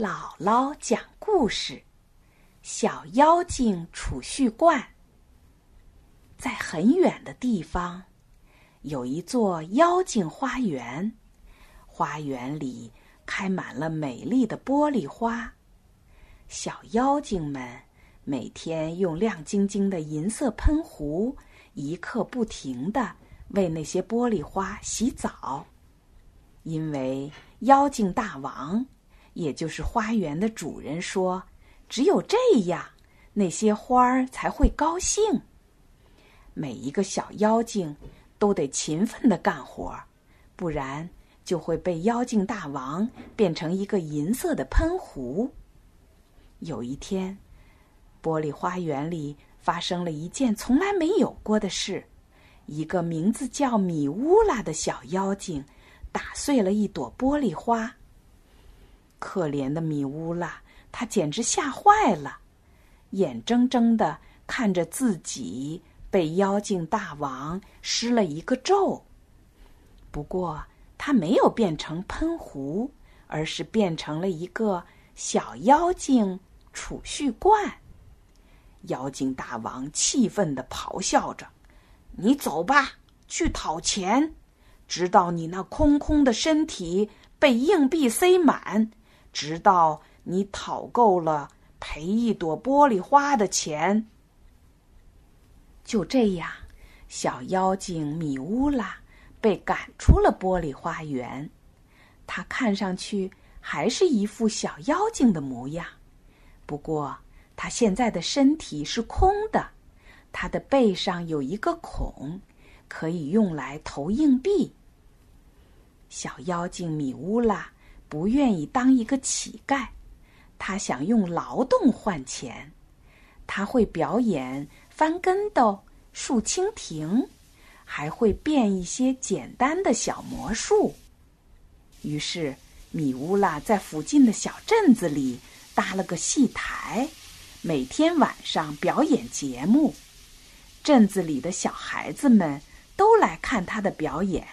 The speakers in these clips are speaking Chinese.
姥姥讲故事，《小妖精储蓄罐》。在很远的地方，有一座妖精花园，花园里开满了美丽的玻璃花。小妖精们每天用亮晶晶的银色喷壶，一刻不停的为那些玻璃花洗澡，因为妖精大王。也就是花园的主人说：“只有这样，那些花儿才会高兴。每一个小妖精都得勤奋的干活，不然就会被妖精大王变成一个银色的喷壶。”有一天，玻璃花园里发生了一件从来没有过的事：一个名字叫米乌拉的小妖精打碎了一朵玻璃花。可怜的米乌拉，他简直吓坏了，眼睁睁的看着自己被妖精大王施了一个咒。不过，他没有变成喷壶，而是变成了一个小妖精储蓄罐。妖精大王气愤的咆哮着：“你走吧，去讨钱，直到你那空空的身体被硬币塞满。”直到你讨够了赔一朵玻璃花的钱。就这样，小妖精米乌拉被赶出了玻璃花园。她看上去还是一副小妖精的模样，不过她现在的身体是空的，她的背上有一个孔，可以用来投硬币。小妖精米乌拉。不愿意当一个乞丐，他想用劳动换钱。他会表演翻跟斗、竖蜻蜓，还会变一些简单的小魔术。于是，米乌拉在附近的小镇子里搭了个戏台，每天晚上表演节目。镇子里的小孩子们都来看他的表演。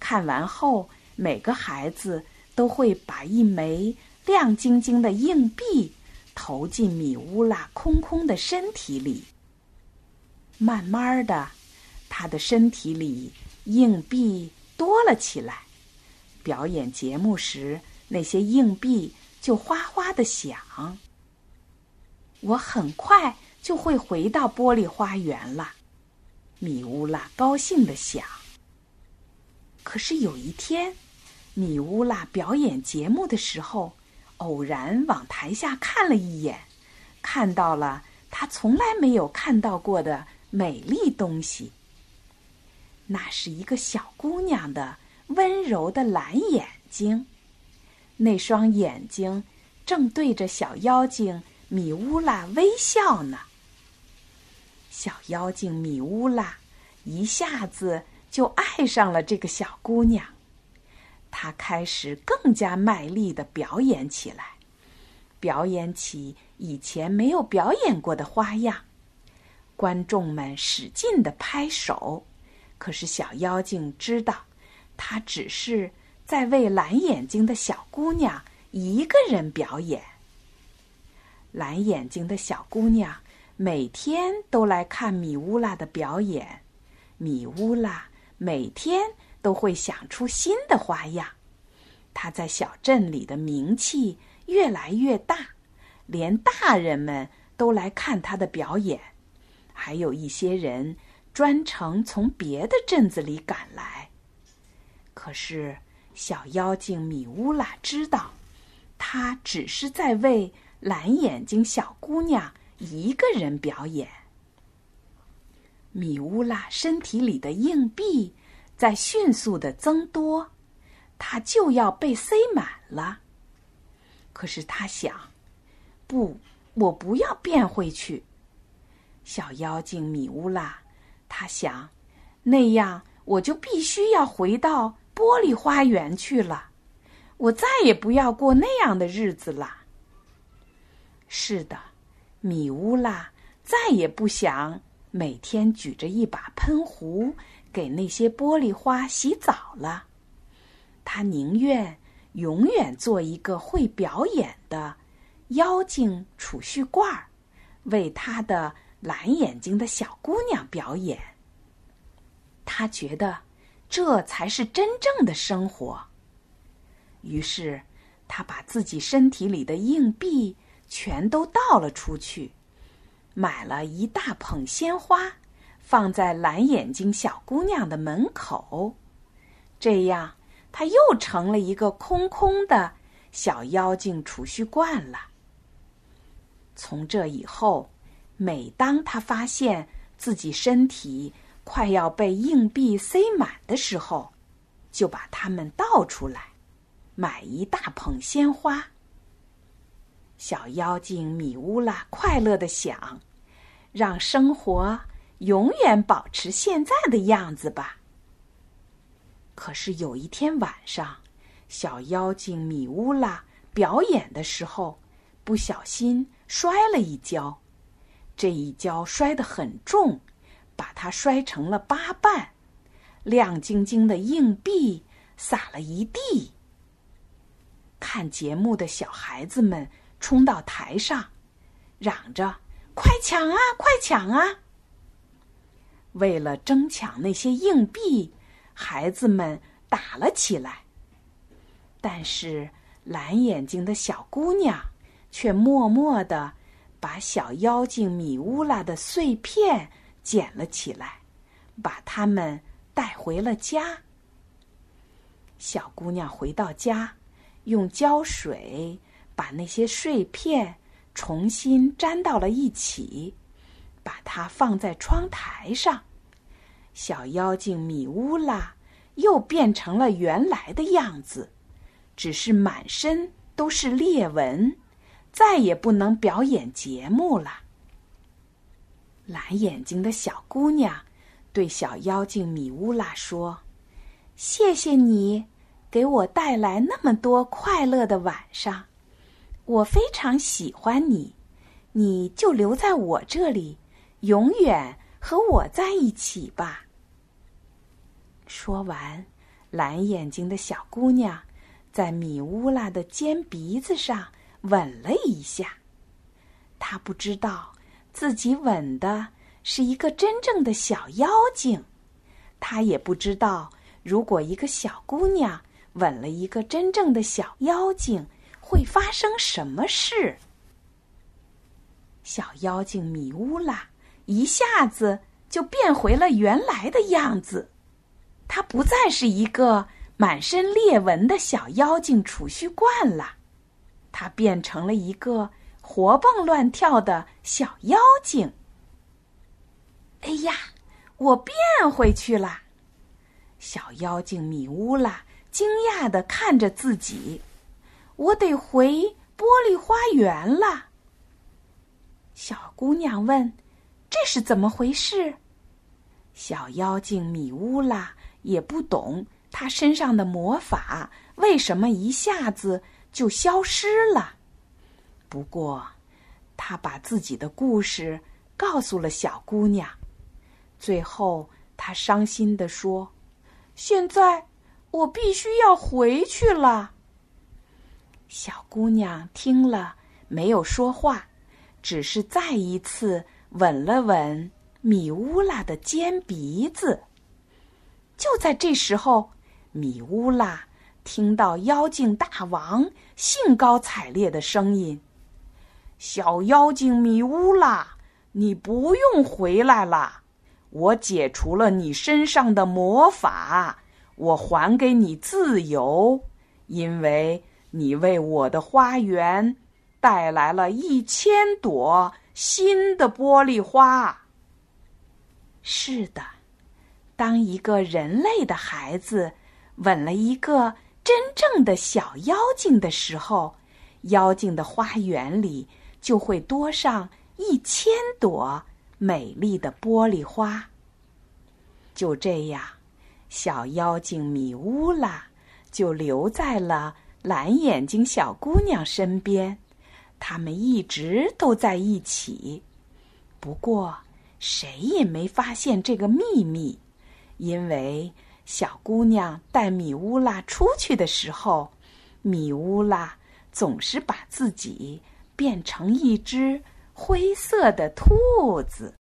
看完后，每个孩子。都会把一枚亮晶晶的硬币投进米乌拉空空的身体里。慢慢的，他的身体里硬币多了起来。表演节目时，那些硬币就哗哗的响。我很快就会回到玻璃花园了，米乌拉高兴的想。可是有一天。米乌拉表演节目的时候，偶然往台下看了一眼，看到了他从来没有看到过的美丽东西。那是一个小姑娘的温柔的蓝眼睛，那双眼睛正对着小妖精米乌拉微笑呢。小妖精米乌拉一下子就爱上了这个小姑娘。他开始更加卖力的表演起来，表演起以前没有表演过的花样。观众们使劲的拍手，可是小妖精知道，他只是在为蓝眼睛的小姑娘一个人表演。蓝眼睛的小姑娘每天都来看米乌拉的表演，米乌拉每天。都会想出新的花样，他在小镇里的名气越来越大，连大人们都来看他的表演，还有一些人专程从别的镇子里赶来。可是小妖精米乌拉知道，他只是在为蓝眼睛小姑娘一个人表演。米乌拉身体里的硬币。在迅速的增多，它就要被塞满了。可是他想，不，我不要变回去。小妖精米乌拉，他想，那样我就必须要回到玻璃花园去了。我再也不要过那样的日子了。是的，米乌拉再也不想每天举着一把喷壶。给那些玻璃花洗澡了，他宁愿永远做一个会表演的妖精储蓄罐，为他的蓝眼睛的小姑娘表演。他觉得这才是真正的生活。于是，他把自己身体里的硬币全都倒了出去，买了一大捧鲜花，放在蓝眼睛小姑娘的门口。这样，他又成了一个空空的小妖精储蓄罐了。从这以后，每当他发现自己身体快要被硬币塞满的时候，就把它们倒出来，买一大捧鲜花。小妖精米乌拉快乐的想：“让生活永远保持现在的样子吧。”可是有一天晚上，小妖精米乌拉表演的时候，不小心摔了一跤。这一跤摔得很重，把它摔成了八瓣，亮晶晶的硬币洒了一地。看节目的小孩子们冲到台上，嚷着：“快抢啊，快抢啊！”为了争抢那些硬币。孩子们打了起来，但是蓝眼睛的小姑娘却默默的把小妖精米乌拉的碎片捡了起来，把它们带回了家。小姑娘回到家，用胶水把那些碎片重新粘到了一起，把它放在窗台上。小妖精米乌拉又变成了原来的样子，只是满身都是裂纹，再也不能表演节目了。蓝眼睛的小姑娘对小妖精米乌拉说：“谢谢你给我带来那么多快乐的晚上，我非常喜欢你，你就留在我这里，永远和我在一起吧。”说完，蓝眼睛的小姑娘在米乌拉的尖鼻子上吻了一下。她不知道自己吻的是一个真正的小妖精，她也不知道如果一个小姑娘吻了一个真正的小妖精会发生什么事。小妖精米乌拉一下子就变回了原来的样子。它不再是一个满身裂纹的小妖精储蓄罐了，它变成了一个活蹦乱跳的小妖精。哎呀，我变回去了！小妖精米乌拉惊讶的看着自己，我得回玻璃花园了。小姑娘问：“这是怎么回事？”小妖精米乌拉。也不懂他身上的魔法为什么一下子就消失了。不过，他把自己的故事告诉了小姑娘。最后，他伤心地说：“现在我必须要回去了。”小姑娘听了没有说话，只是再一次吻了吻米乌拉的尖鼻子。就在这时候，米乌拉听到妖精大王兴高采烈的声音：“小妖精米乌拉，你不用回来了！我解除了你身上的魔法，我还给你自由，因为你为我的花园带来了一千朵新的玻璃花。”是的。当一个人类的孩子吻了一个真正的小妖精的时候，妖精的花园里就会多上一千朵美丽的玻璃花。就这样，小妖精米乌拉就留在了蓝眼睛小姑娘身边，他们一直都在一起。不过，谁也没发现这个秘密。因为小姑娘带米乌拉出去的时候，米乌拉总是把自己变成一只灰色的兔子。